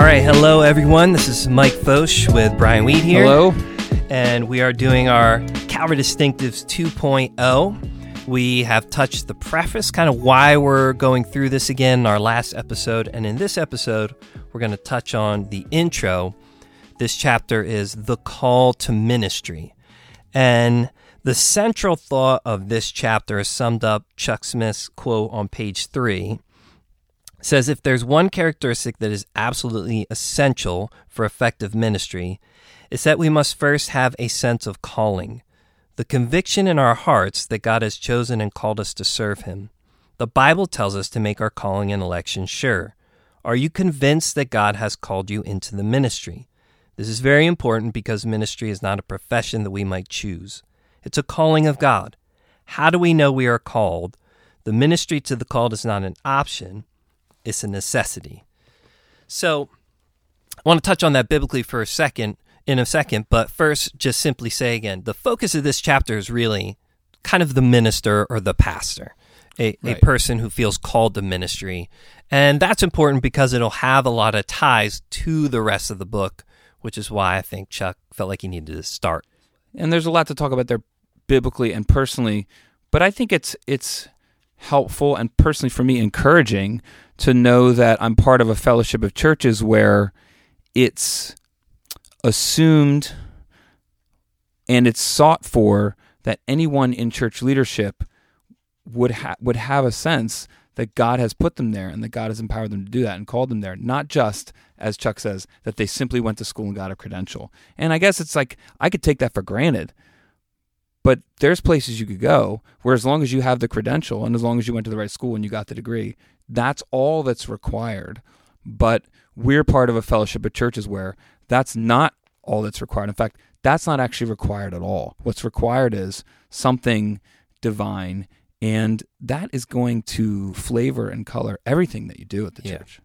All right, hello everyone. This is Mike Focht with Brian Weed here. Hello. And we are doing our Calvary Distinctives 2.0. We have touched the preface, kind of why we're going through this again in our last episode. And in this episode, we're going to touch on the intro. This chapter is The Call to Ministry. And the central thought of this chapter is summed up Chuck Smith's quote on page three says if there's one characteristic that is absolutely essential for effective ministry, it's that we must first have a sense of calling, the conviction in our hearts that God has chosen and called us to serve Him. The Bible tells us to make our calling and election sure. Are you convinced that God has called you into the ministry? This is very important because ministry is not a profession that we might choose. It's a calling of God. How do we know we are called? The ministry to the called is not an option, it's a necessity. So I want to touch on that biblically for a second in a second, but first just simply say again, the focus of this chapter is really kind of the minister or the pastor. A, right. a person who feels called to ministry. And that's important because it'll have a lot of ties to the rest of the book, which is why I think Chuck felt like he needed to start. And there's a lot to talk about there biblically and personally, but I think it's it's helpful and personally for me encouraging to know that I'm part of a fellowship of churches where it's assumed and it's sought for that anyone in church leadership would ha- would have a sense that God has put them there and that God has empowered them to do that and called them there. Not just, as Chuck says, that they simply went to school and got a credential. And I guess it's like I could take that for granted. But there's places you could go where as long as you have the credential and as long as you went to the right school and you got the degree, that's all that's required. But we're part of a fellowship of churches where that's not all that's required. In fact, that's not actually required at all. What's required is something divine, and that is going to flavor and color everything that you do at the yeah. church.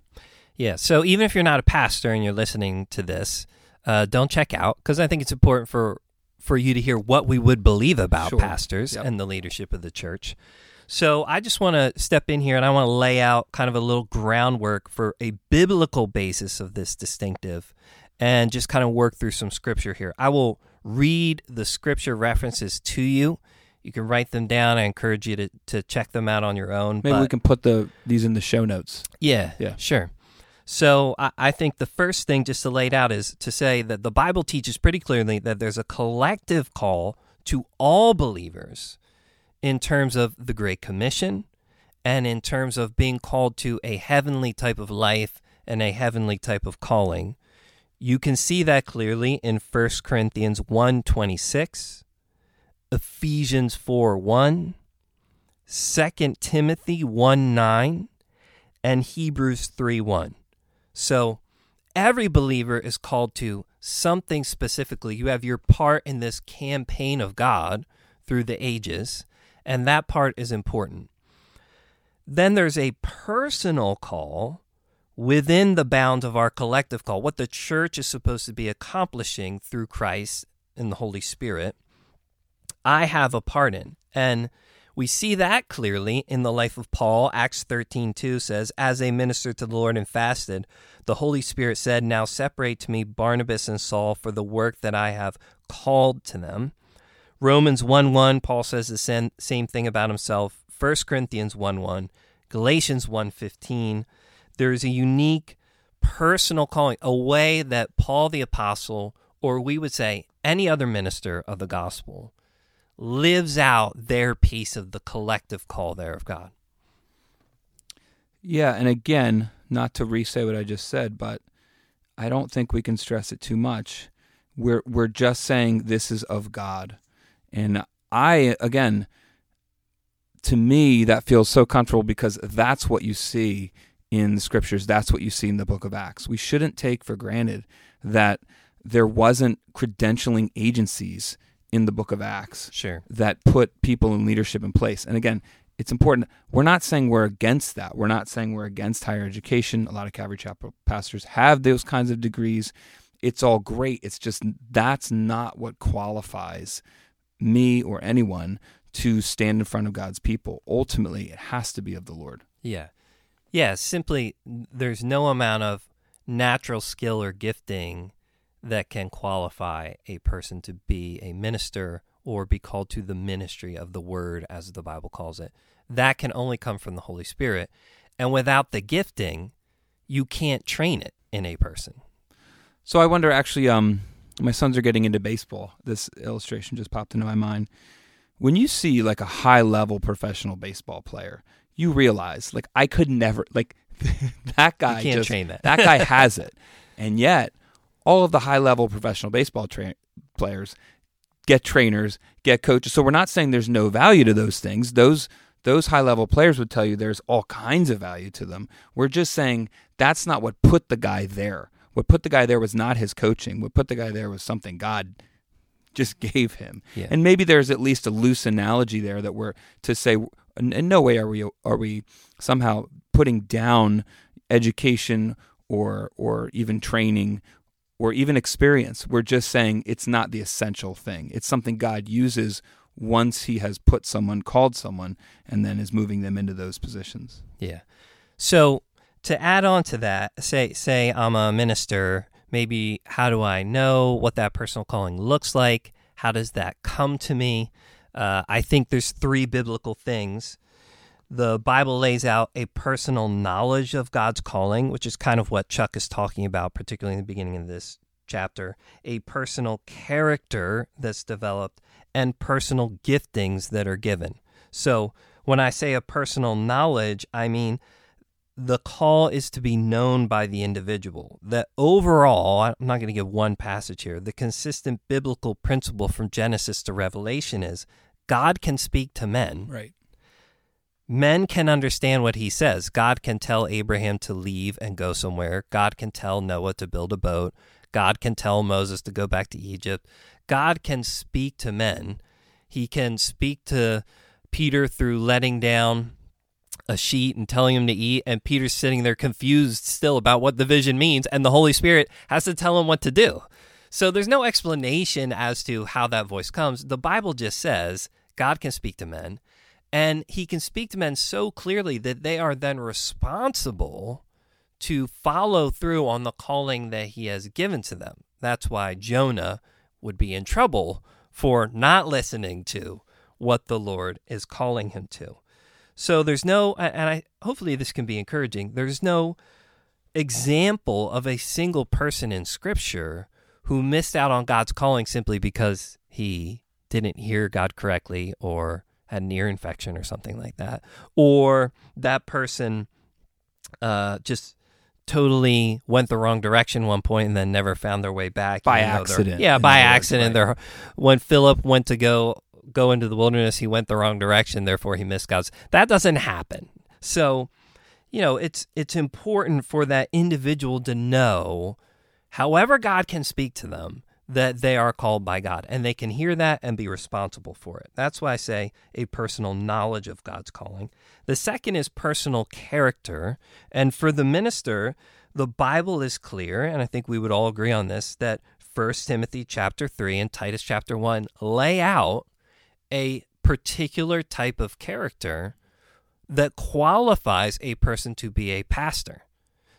Yeah. So even if you're not a pastor and you're listening to this, uh, don't check out because I think it's important for for you to hear what we would believe about sure. pastors yep. and the leadership of the church. So I just want to step in here and I want to lay out kind of a little groundwork for a biblical basis of this distinctive and just kind of work through some scripture here. I will read the scripture references to you. You can write them down. I encourage you to, to check them out on your own. Maybe we can put the these in the show notes. Yeah, yeah, sure. So I, I think the first thing just to lay it out is to say that the Bible teaches pretty clearly that there's a collective call to all believers in terms of the Great Commission and in terms of being called to a heavenly type of life and a heavenly type of calling. You can see that clearly in 1 Corinthians 1:26, Ephesians 4 1, 2 Timothy 1 9, and Hebrews 3 1. So every believer is called to something specifically. You have your part in this campaign of God through the ages, and that part is important. Then there's a personal call within the bounds of our collective call, what the church is supposed to be accomplishing through Christ and the Holy Spirit. I have a part in. And we see that clearly in the life of Paul. Acts 13 2 says, As they ministered to the Lord and fasted, the Holy Spirit said, Now separate to me Barnabas and Saul for the work that I have called to them. Romans 1 1, Paul says the same thing about himself. 1 Corinthians 1 1, Galatians 1 15. There's a unique personal calling, a way that Paul the Apostle, or we would say any other minister of the gospel, lives out their piece of the collective call there of God. Yeah, and again, not to re-say what I just said, but I don't think we can stress it too much. We're we're just saying this is of God. And I, again, to me, that feels so comfortable because that's what you see in the scriptures. That's what you see in the book of Acts. We shouldn't take for granted that there wasn't credentialing agencies in the book of Acts sure. that put people in leadership in place. And again, it's important. We're not saying we're against that. We're not saying we're against higher education. A lot of Calvary Chapel pastors have those kinds of degrees. It's all great. It's just that's not what qualifies me or anyone to stand in front of God's people. Ultimately, it has to be of the Lord. Yeah. Yeah, simply there's no amount of natural skill or gifting that can qualify a person to be a minister or be called to the ministry of the word, as the Bible calls it. That can only come from the Holy Spirit. And without the gifting, you can't train it in a person. So I wonder actually, um, my sons are getting into baseball. This illustration just popped into my mind. When you see like a high level professional baseball player, you realize like I could never like that guy You can't just, train that. that guy has it. And yet all of the high level professional baseball tra- players get trainers, get coaches. So we're not saying there's no value to those things. Those those high level players would tell you there's all kinds of value to them. We're just saying that's not what put the guy there. What put the guy there was not his coaching. What put the guy there was something God just gave him. Yeah. And maybe there's at least a loose analogy there that we're to say in, in no way are we are we somehow putting down education or or even training or even experience. We're just saying it's not the essential thing. It's something God uses once he has put someone, called someone, and then is moving them into those positions. Yeah. So to add on to that, say say I'm a minister, maybe how do I know what that personal calling looks like? How does that come to me? Uh, I think there's three biblical things. The Bible lays out a personal knowledge of God's calling, which is kind of what Chuck is talking about, particularly in the beginning of this chapter. A personal character that's developed, and personal giftings that are given. So when I say a personal knowledge, I mean the call is to be known by the individual. That overall, I'm not going to give one passage here, the consistent biblical principle from Genesis to Revelation is God can speak to men. Right. Men can understand what he says. God can tell Abraham to leave and go somewhere. God can tell Noah to build a boat. God can tell Moses to go back to Egypt. God can speak to men. He can speak to Peter through letting down a sheet and telling him to eat, and Peter's sitting there confused still about what the vision means, and the Holy Spirit has to tell him what to do. So there's no explanation as to how that voice comes. The Bible just says God can speak to men, and he can speak to men so clearly that they are then responsible to follow through on the calling that he has given to them. That's why Jonah would be in trouble for not listening to what the Lord is calling him to. So there's no, and I hopefully this can be encouraging. There's no example of a single person in Scripture who missed out on God's calling simply because he didn't hear God correctly or had an ear infection or something like that, or that person uh, just totally went the wrong direction one point and then never found their way back By accident, Yeah, by words, accident. right. When Philip went to go go into the wilderness, he went the wrong direction, therefore he missed God's. That doesn't happen. So, you know, it's it's important for that individual to know, however God can speak to them, that they are called by God and they can hear that and be responsible for it. That's why I say a personal knowledge of God's calling. The second is personal character. And for the minister, the Bible is clear, and I think we would all agree on this, that 1 Timothy chapter 3 and Titus chapter 1 lay out a particular type of character that qualifies a person to be a pastor.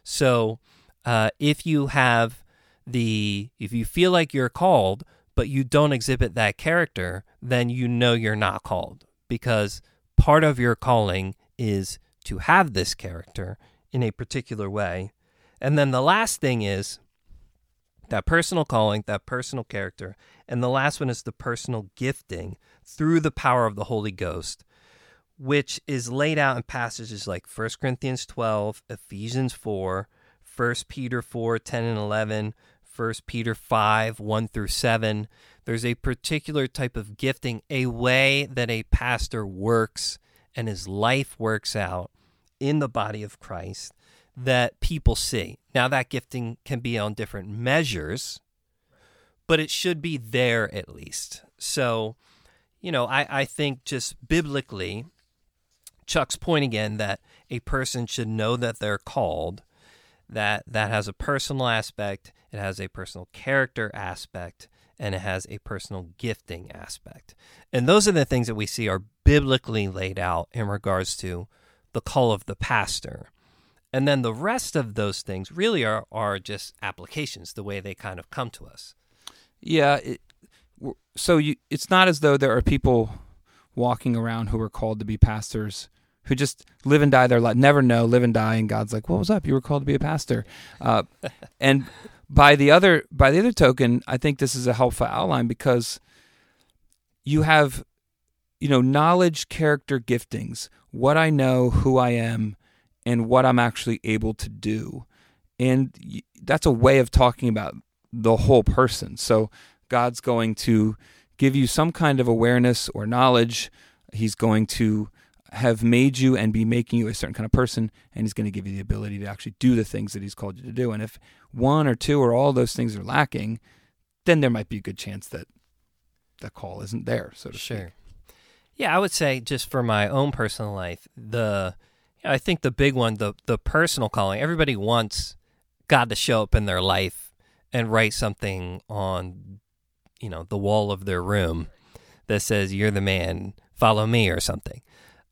So, uh, if you have the, if you feel like you're called, but you don't exhibit that character, then you know you're not called because part of your calling is to have this character in a particular way. And then the last thing is that personal calling, that personal character. And the last one is the personal gifting through the power of the Holy Ghost, which is laid out in passages like 1 Corinthians 12, Ephesians 4, 1 Peter 4, 10 and 11, 1 Peter 5, 1 through 7. There's a particular type of gifting, a way that a pastor works and his life works out in the body of Christ that people see. Now, that gifting can be on different measures, but it should be there at least. So, you know, I, I think just biblically, Chuck's point again that a person should know that they're called, that that has a personal aspect, it has a personal character aspect, and it has a personal gifting aspect. And those are the things that we see are biblically laid out in regards to the call of the pastor. And then the rest of those things really are, are just applications, the way they kind of come to us. Yeah. It, so you, it's not as though there are people walking around who are called to be pastors who just live and die their life, never know, live and die, and God's like, "What was up? You were called to be a pastor." Uh, and by the other by the other token, I think this is a helpful outline because you have, you know, knowledge, character, giftings, what I know, who I am, and what I'm actually able to do, and that's a way of talking about the whole person. So God's going to give you some kind of awareness or knowledge. He's going to have made you and be making you a certain kind of person, and He's going to give you the ability to actually do the things that He's called you to do. And if one or two or all those things are lacking, then there might be a good chance that the call isn't there, so to sure. speak. Yeah, I would say just for my own personal life, the I think the big one, the the personal calling. Everybody wants God to show up in their life and write something on, you know, the wall of their room that says "You're the man, follow me" or something.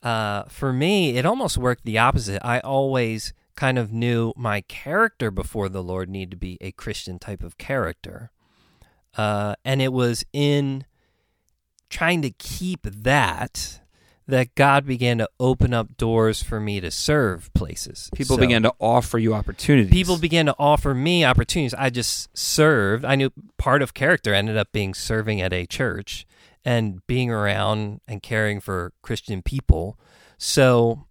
Uh, for me, it almost worked the opposite. I always kind of knew my character before the Lord needed to be a Christian type of character. Uh, and it was in trying to keep that that God began to open up doors for me to serve places. People So- began to offer you opportunities. people began to offer me opportunities. I just served. I knew part of character ended up being serving at a church and being around and caring for Christian people. So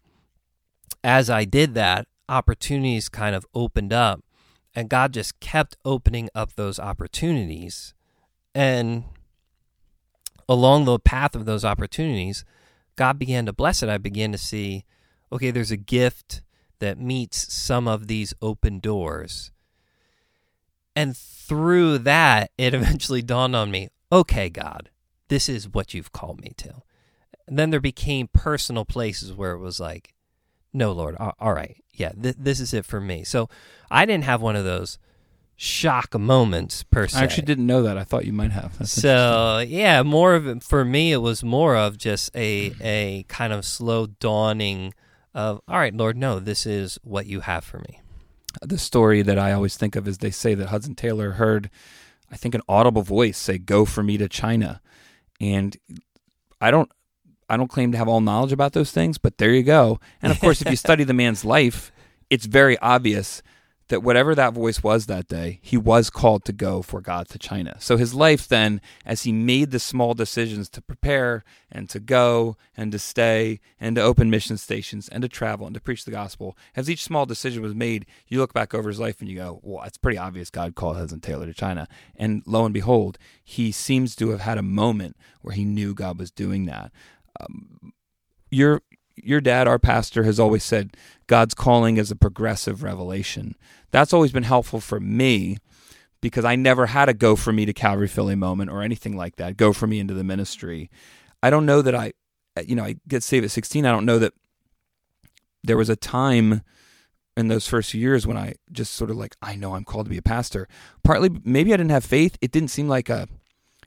as I did that, opportunities kind of opened up and God just kept opening up those opportunities. And along the path of those opportunities, God began to bless it. I began to see, okay, there's a gift that meets some of these open doors. And through that, it eventually dawned on me okay, God, this is what you've called me to. And then there became personal places where it was like, no, Lord, all right, yeah, th- this is it for me. So I didn't have one of those shock moments per se. I actually didn't know that. I thought you might have. That's So yeah, more of it for me. It was more of just a a kind of slow dawning of all right, Lord, no, this is what you have for me. the story that I always think of is they say that Hudson Taylor heard, I think, an audible voice say, "Go for me to China," and I don't, I don't claim to have all knowledge about those things, but there you go. And of course, if you study the man's life, it's very obvious that whatever that voice was that day, he was called to go for God to China. So his life then, as he made the small decisions to prepare and to go and to stay and to open mission stations and to travel and to preach the gospel, as each small decision was made, you look back over his life and you go, well, it's pretty obvious God called Hudson Taylor to China. And lo and behold, he seems to have had a moment where he knew God was doing that. Um, your your dad, our pastor, has always said God's calling is a progressive revelation. That's always been helpful for me because I never had a go for me to Calvary Philly moment or anything like that. Go for me into the ministry. I don't know that I, you know, I get saved at 16. I don't know that there was a time in those first years when I just sort of like, I know I'm called to be a pastor. Partly, maybe I didn't have faith. It didn't seem like a,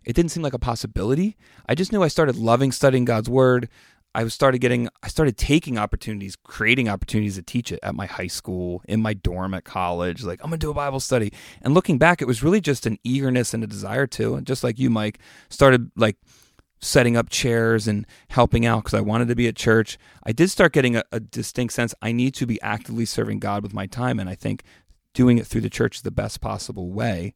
it didn't seem like a possibility. I just knew I started loving studying God's word. I started getting, I started taking opportunities, creating opportunities to teach it at my high school, in my dorm at college. Like, I'm going to do a Bible study. And looking back, it was really just an eagerness and a desire to. And just like you, Mike, started like setting up chairs and helping out because I wanted to be at church. I did start getting a, a distinct sense I need to be actively serving God with my time. And I think doing it through the church is the best possible way.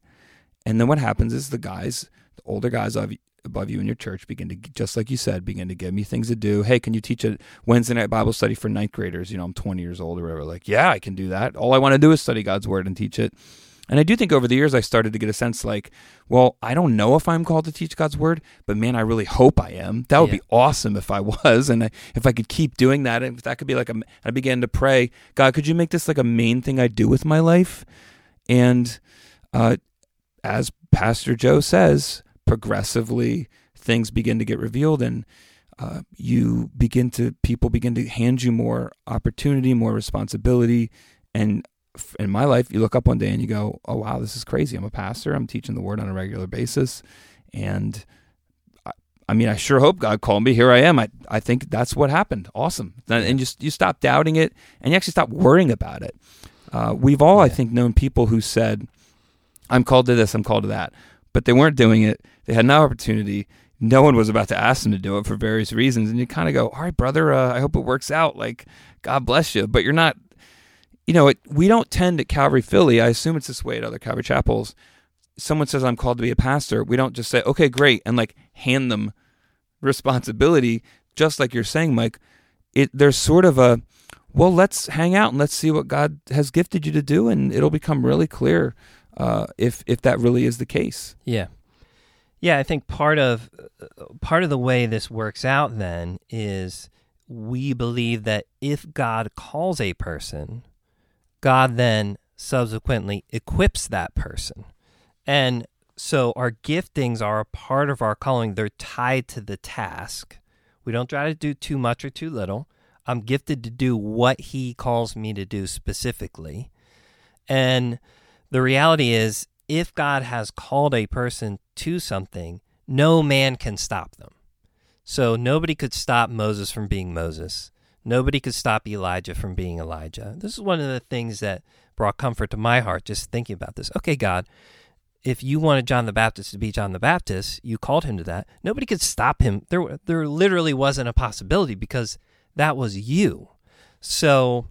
And then what happens is the guys, older guys of above you in your church begin to just like you said begin to give me things to do. Hey can you teach a wednesday night bible study for ninth graders? You know i'm 20 years old or whatever. Like yeah i can do that. All i want to do is study god's word and teach it. And i do think over the years i started to get a sense like well i don't know if i'm called to teach god's word but man i really hope i am. That would Yeah. be awesome if i was. And I, if i could keep doing that and if that could be like a i began to pray god could you make this like a main thing i do with my life? And uh, as pastor joe says progressively things begin to get revealed and uh, you begin to people begin to hand you more opportunity more responsibility and in my life you look up one day and you go oh wow this is crazy i'm a pastor i'm teaching the word on a regular basis and I, I mean, I sure hope God called me. Here I am. I, I think that's what happened. Awesome. And just you stop doubting it and you actually stop worrying about it. Uh, we've all, I think, known people who said, I'm called to this, I'm called to that. But they weren't doing it. They had no opportunity. No one was about to ask them to do it for various reasons. And you kind of go, all right, brother, uh, I hope it works out. Like, God bless you. But you're not, you know, it, we don't tend at Calvary Philly, I assume it's this way at other Calvary chapels. Someone says, I'm called to be a pastor. We don't just say, okay, great, and like hand them responsibility, just like you're saying, Mike. It there's sort of a well, let's hang out and let's see what God has gifted you to do, and it'll become really clear uh, if if that really is the case. Yeah, yeah. I think part of part of the way this works out then is we believe that if God calls a person, God then subsequently equips that person, and so our giftings are a part of our calling. They're tied to the task. We don't try to do too much or too little. I'm gifted to do what he calls me to do specifically. And the reality is, if God has called a person to something, no man can stop them. So nobody could stop Moses from being Moses. Nobody could stop Elijah from being Elijah. This is one of the things that brought comfort to my heart just thinking about this. Okay, God, if you wanted John the Baptist to be John the Baptist, you called him to that. Nobody could stop him. There, there literally wasn't a possibility because that was you. So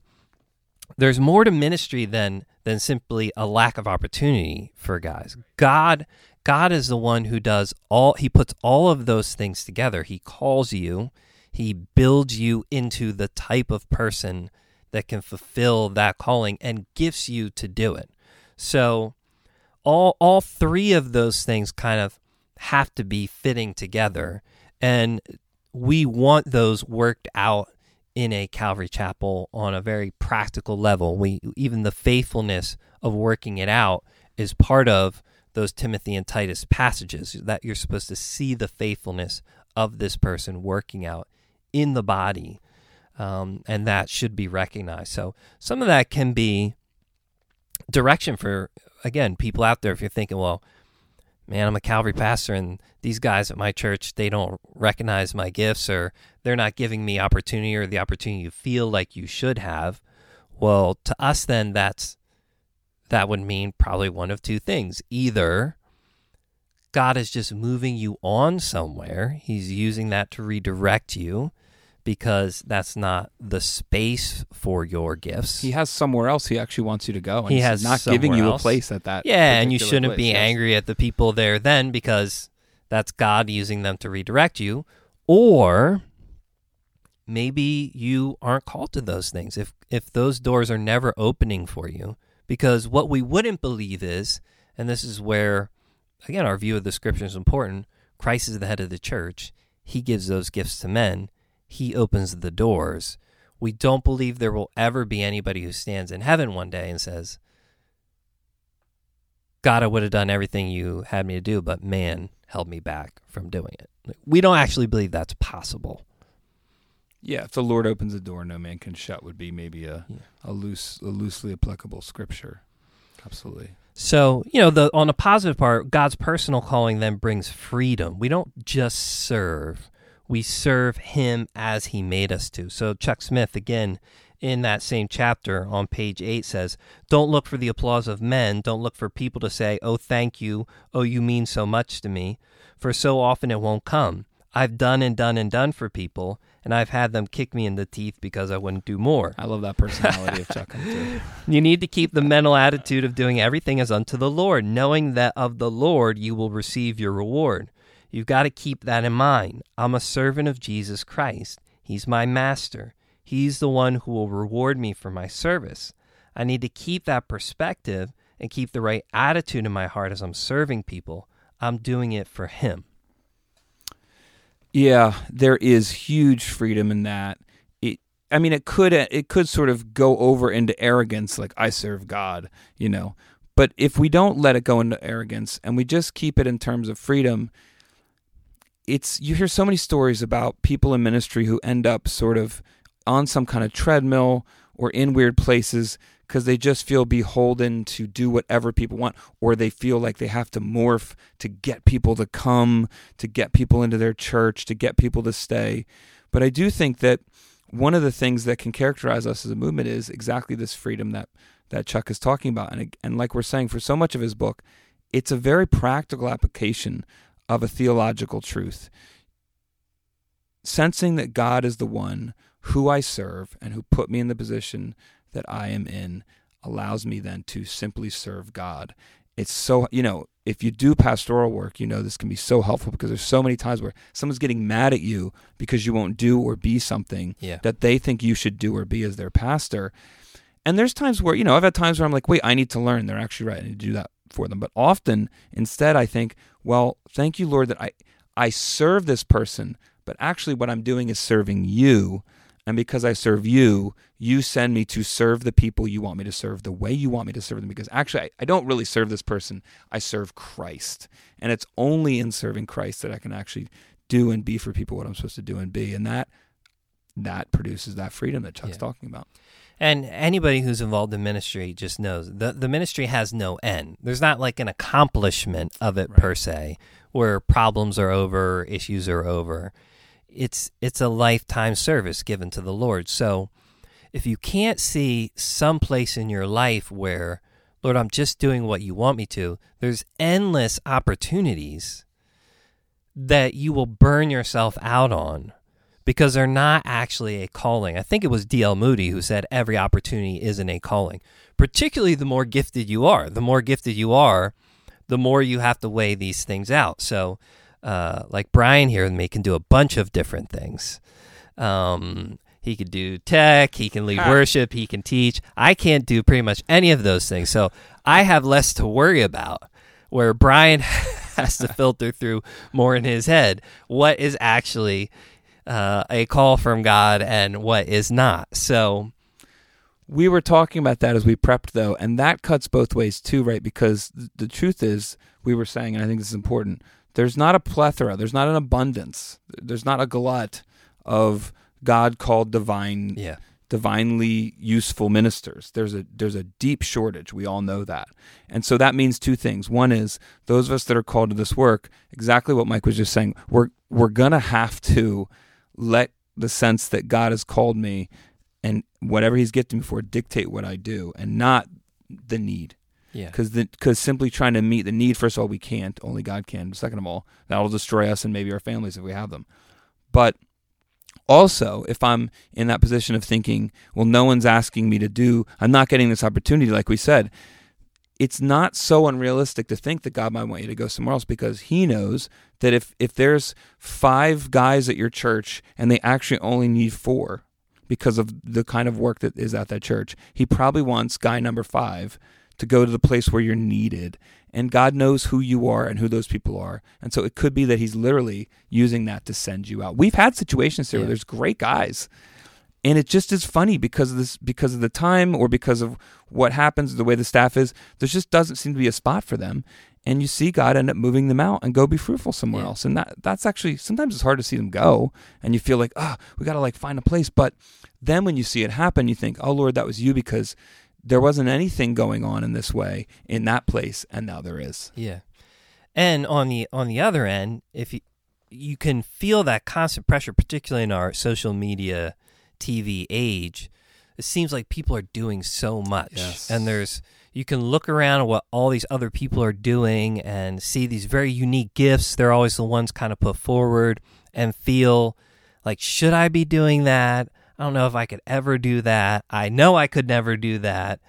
there's more to ministry than than simply a lack of opportunity for guys. God, God is the one who does all. He puts all of those things together. He calls you. He builds you into the type of person that can fulfill that calling and gifts you to do it. So all all three of those things kind of have to be fitting together and we want those worked out in a Calvary chapel on a very practical level. We even the faithfulness of working it out is part of those Timothy and Titus passages that you're supposed to see the faithfulness of this person working out in the body, um, and that should be recognized. So some of that can be direction for again, people out there, if you're thinking, well, man, I'm a Calvary pastor, and these guys at my church, they don't recognize my gifts, or they're not giving me opportunity or the opportunity you feel like you should have. Well, to us, then that's that would mean probably one of two things: either God is just moving you on somewhere; He's using that to redirect you, because that's not the space for your gifts. He has somewhere else he actually wants you to go. And he has not giving you else. a place at that. Yeah, and you shouldn't place, be yes. angry at the people there then because that's God using them to redirect you. Or maybe you aren't called to those things. If if those doors are never opening for you, because what we wouldn't believe is, and this is where again our view of the scripture is important. Christ is the head of the church. He gives those gifts to men he opens the doors. We don't believe there will ever be anybody who stands in heaven one day and says, God, I would have done everything you had me to do, but man held me back from doing it. We don't actually believe that's possible. Yeah, if the Lord opens a door, no man can shut would be maybe a, Yeah. a loose, a loosely applicable scripture. Absolutely. So, you know, the on the positive part, God's personal calling then brings freedom. We don't just serve. We serve him as he made us to. So Chuck Smith again in that same chapter on page 8 says, "Don't look for the applause of men, don't look for people to say, "Oh, thank you. Oh, you mean so much to me." For so often it won't come. I've done and done and done for people, and I've had them kick me in the teeth because I wouldn't do more. I love that personality of Chuck. You need to keep the mental attitude of doing everything as unto the Lord, knowing that of the Lord you will receive your reward. You've got to keep that in mind. I'm a servant of Jesus Christ. He's my master. He's the one who will reward me for my service. I need to keep that perspective and keep the right attitude in my heart as I'm serving people. I'm doing it for Him. Yeah, there is huge freedom in that. It, I mean, it could it could sort of go over into arrogance, like I serve God, you know. But if we don't let it go into arrogance and we just keep it in terms of freedom, it's you hear so many stories about people in ministry who end up sort of on some kind of treadmill or in weird places because they just feel beholden to do whatever people want, or they feel like they have to morph to get people to come, to get people into their church, to get people to stay. But I do think that one of the things that can characterize us as a movement is exactly this freedom that that Chuck is talking about, and and like we're saying for so much of his book, it's a very practical application of a theological truth. Sensing that God is the one who I serve and who put me in the position that I am in allows me then to simply serve God. It's so, you know, if you do pastoral work, you know this can be so helpful because there's so many times where someone's getting mad at you because you won't do or be something Yeah. that they think you should do or be as their pastor. And there's times where, you know, I've had times where I'm like, wait, I need to learn. They're actually right. I need to do that for them. But often, instead, I think, well, thank you, Lord, that I, I serve this person, but actually what I'm doing is serving you. And because I serve you, you send me to serve the people you want me to serve the way you want me to serve them. Because actually, I, I don't really serve this person, I serve Christ. And it's only in serving Christ that I can actually do and be for people what I'm supposed to do and be. And that that produces that freedom that Chuck's Yeah. talking about. And anybody who's involved in ministry just knows the the ministry has no end. There's not like an accomplishment of it per se, where problems are over, issues are over. It's it's a lifetime service given to the Lord. So if you can't see some place in your life where, Lord, I'm just doing what you want me to, there's endless opportunities that you will burn yourself out on because they're not actually a calling. I think it was D.L. Moody who said every opportunity isn't a calling, particularly the more gifted you are. The more gifted you are, the more you have to weigh these things out. So, uh, like Brian here with me can do a bunch of different things. Um, he could do tech, he can lead worship, he can teach. I can't do pretty much any of those things. So I have less to worry about. Where Brian has to filter through more in his head what is actually uh, a call from God and what is not. So, We were talking about that as we prepped, though, and that cuts both ways too, right? Because the truth is, we were saying, and I think this is important. There's not a plethora. There's not an abundance. There's not a glut of God called divine, yeah. divinely useful ministers. There's a there's a deep shortage. We all know that, and so that means two things. One is those of us that are called to this work. Exactly what Mike was just saying. We're we're gonna have to let the sense that God has called me and whatever He's gifted me for dictate what I do, and not the need. Yeah. Because because simply trying to meet the need, first of all, we can't. Only God can. Second of all, that'll destroy us and maybe our families if we have them. But also, if I'm in that position of thinking, well, no one's asking me to do, I'm not getting this opportunity, like we said, it's not so unrealistic to think that God might want you to go somewhere else because He knows that if, if there's five guys at your church and they actually only need four because of the kind of work that is at that church, He probably wants guy number five to go to the place where you're needed. And God knows who you are and who those people are. And so it could be that He's literally using that to send you out. We've had situations here Yeah. where there's great guys and it just is funny because of this because of the time or because of what happens the way the staff is there just doesn't seem to be a spot for them and you see god end up moving them out and go be fruitful somewhere Yeah. else and that that's actually sometimes it's hard to see them go and you feel like ah we got to like find a place but then when you see it happen you think oh lord that was you because there wasn't anything going on in this way in that place and now there is Yeah. And on the on the other end, if you you can feel that constant pressure, particularly in our social media TV age, it seems like people are doing so much. Yes. And there's you can look around at what all these other people are doing and see these very unique gifts. They're always the ones kind of put forward and feel like, should I be doing that? I don't know if I could ever do that. I know I could never do that.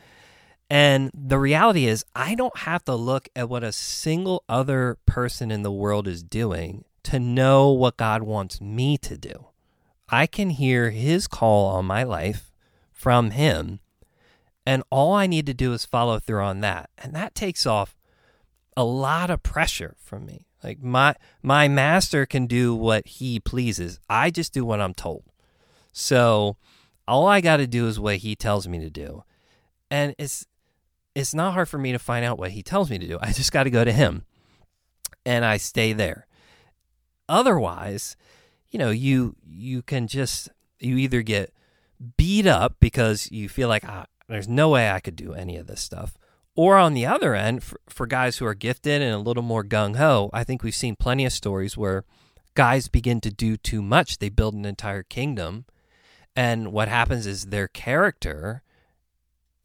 And the reality is, I don't have to look at what a single other person in the world is doing to know what God wants me to do. I can hear His call on my life from Him, and all I need to do is follow through on that. And that takes off a lot of pressure from me. Like my my master can do what he pleases. I just do what I'm told. So all I got to do is what he tells me to do. And it's it's not hard for me to find out what he tells me to do. I just got to go to him. And I stay there. Otherwise, you know, you you can just you either get beat up because you feel like ah, there's no way I could do any of this stuff. Or on the other end, for, for guys who are gifted and a little more gung ho, I think we've seen plenty of stories where guys begin to do too much. They build an entire kingdom. And what happens is their character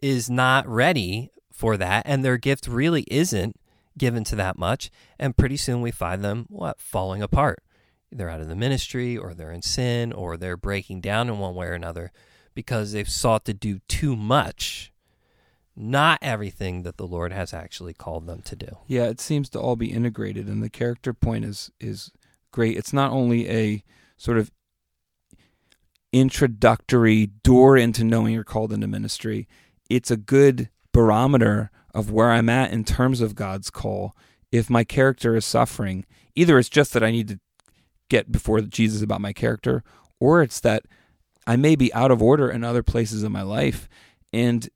is not ready for that. And their gift really isn't given to that much. And pretty soon we find them, what, falling apart. They're out of the ministry or they're in sin or they're breaking down in one way or another because they've sought to do too much not everything that the Lord has actually called them to do. Yeah, it seems to all be integrated, and the character point is is great. It's not only a sort of introductory door into knowing you're called into ministry. It's a good barometer of where I'm at in terms of God's call. If my character is suffering, either it's just that I need to get before Jesus about my character, or it's that I may be out of order in other places in my life. And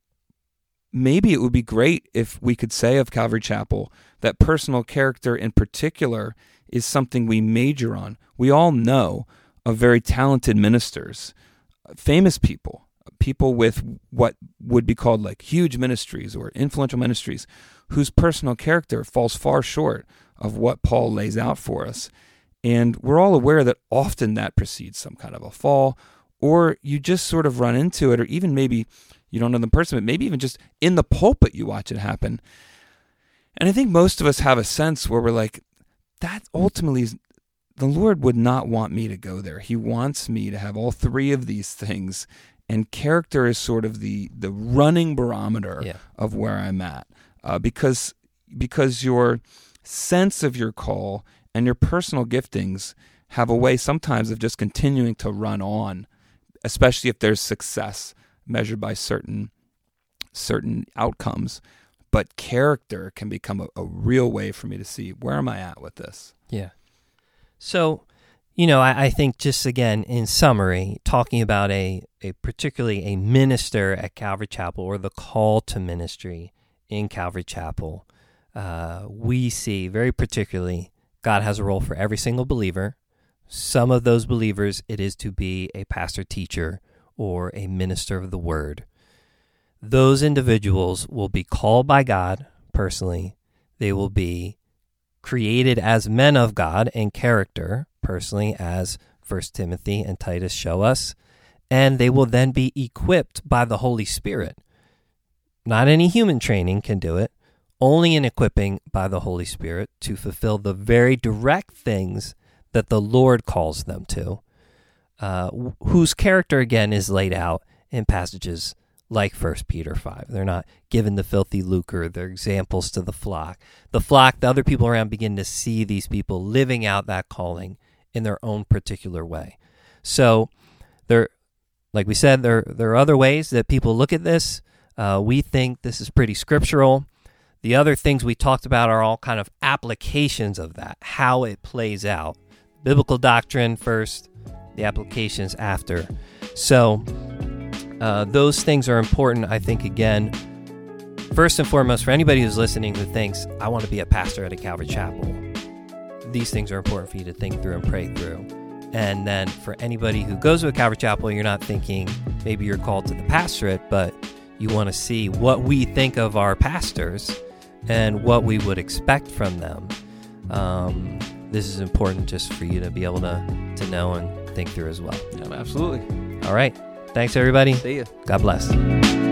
maybe it would be great if we could say of Calvary Chapel that personal character in particular is something we major on. We all know of very talented ministers, famous people, people with what would be called like huge ministries or influential ministries, whose personal character falls far short of what Paul lays out for us. And we're all aware that often that precedes some kind of a fall, or you just sort of run into it, or even maybe you don't know the person, but maybe even just in the pulpit you watch it happen. And I think most of us have a sense where we're like, that ultimately is the Lord would not want me to go there. He wants me to have all three of these things. And character is sort of the the running barometer Yeah. of where I'm at, uh, because because your sense of your call and your personal giftings have a way sometimes of just continuing to run on, especially if there's success measured by certain certain outcomes. But character can become a, a real way for me to see where am I at with this. Yeah. So, you know, I, I think just again in summary, talking about a, a particularly a minister at Calvary Chapel or the call to ministry in Calvary Chapel, uh, we see very particularly God has a role for every single believer. Some of those believers, it is to be a pastor teacher or a minister of the word. Those individuals will be called by God personally. They will be created as men of God in character, personally, as First Timothy and Titus show us, and they will then be equipped by the Holy Spirit. Not any human training can do it, only in equipping by the Holy Spirit to fulfill the very direct things that the Lord calls them to, uh, whose character again is laid out in passages like First Peter five. They're not given the filthy lucre; they're examples to the flock. The flock, the other people around, begin to see these people living out that calling in their own particular way. So, there, like we said, there there are other ways that people look at this. Uh, we think this is pretty scriptural. The other things we talked about are all kind of applications of that, how it plays out. Biblical doctrine first, the applications after. So, uh, those things are important, I think, again, first and foremost, for anybody who's listening who thinks, I want to be a pastor at a Calvary Chapel, these things are important for you to think through and pray through. And then for anybody who goes to a Calvary Chapel, you're not thinking maybe you're called to the pastorate, but you want to see what we think of our pastors and what we would expect from them. Um, this is important just for you to be able to, to know and think through as well. Yeah, absolutely. All right. Thanks, everybody. See you. God bless.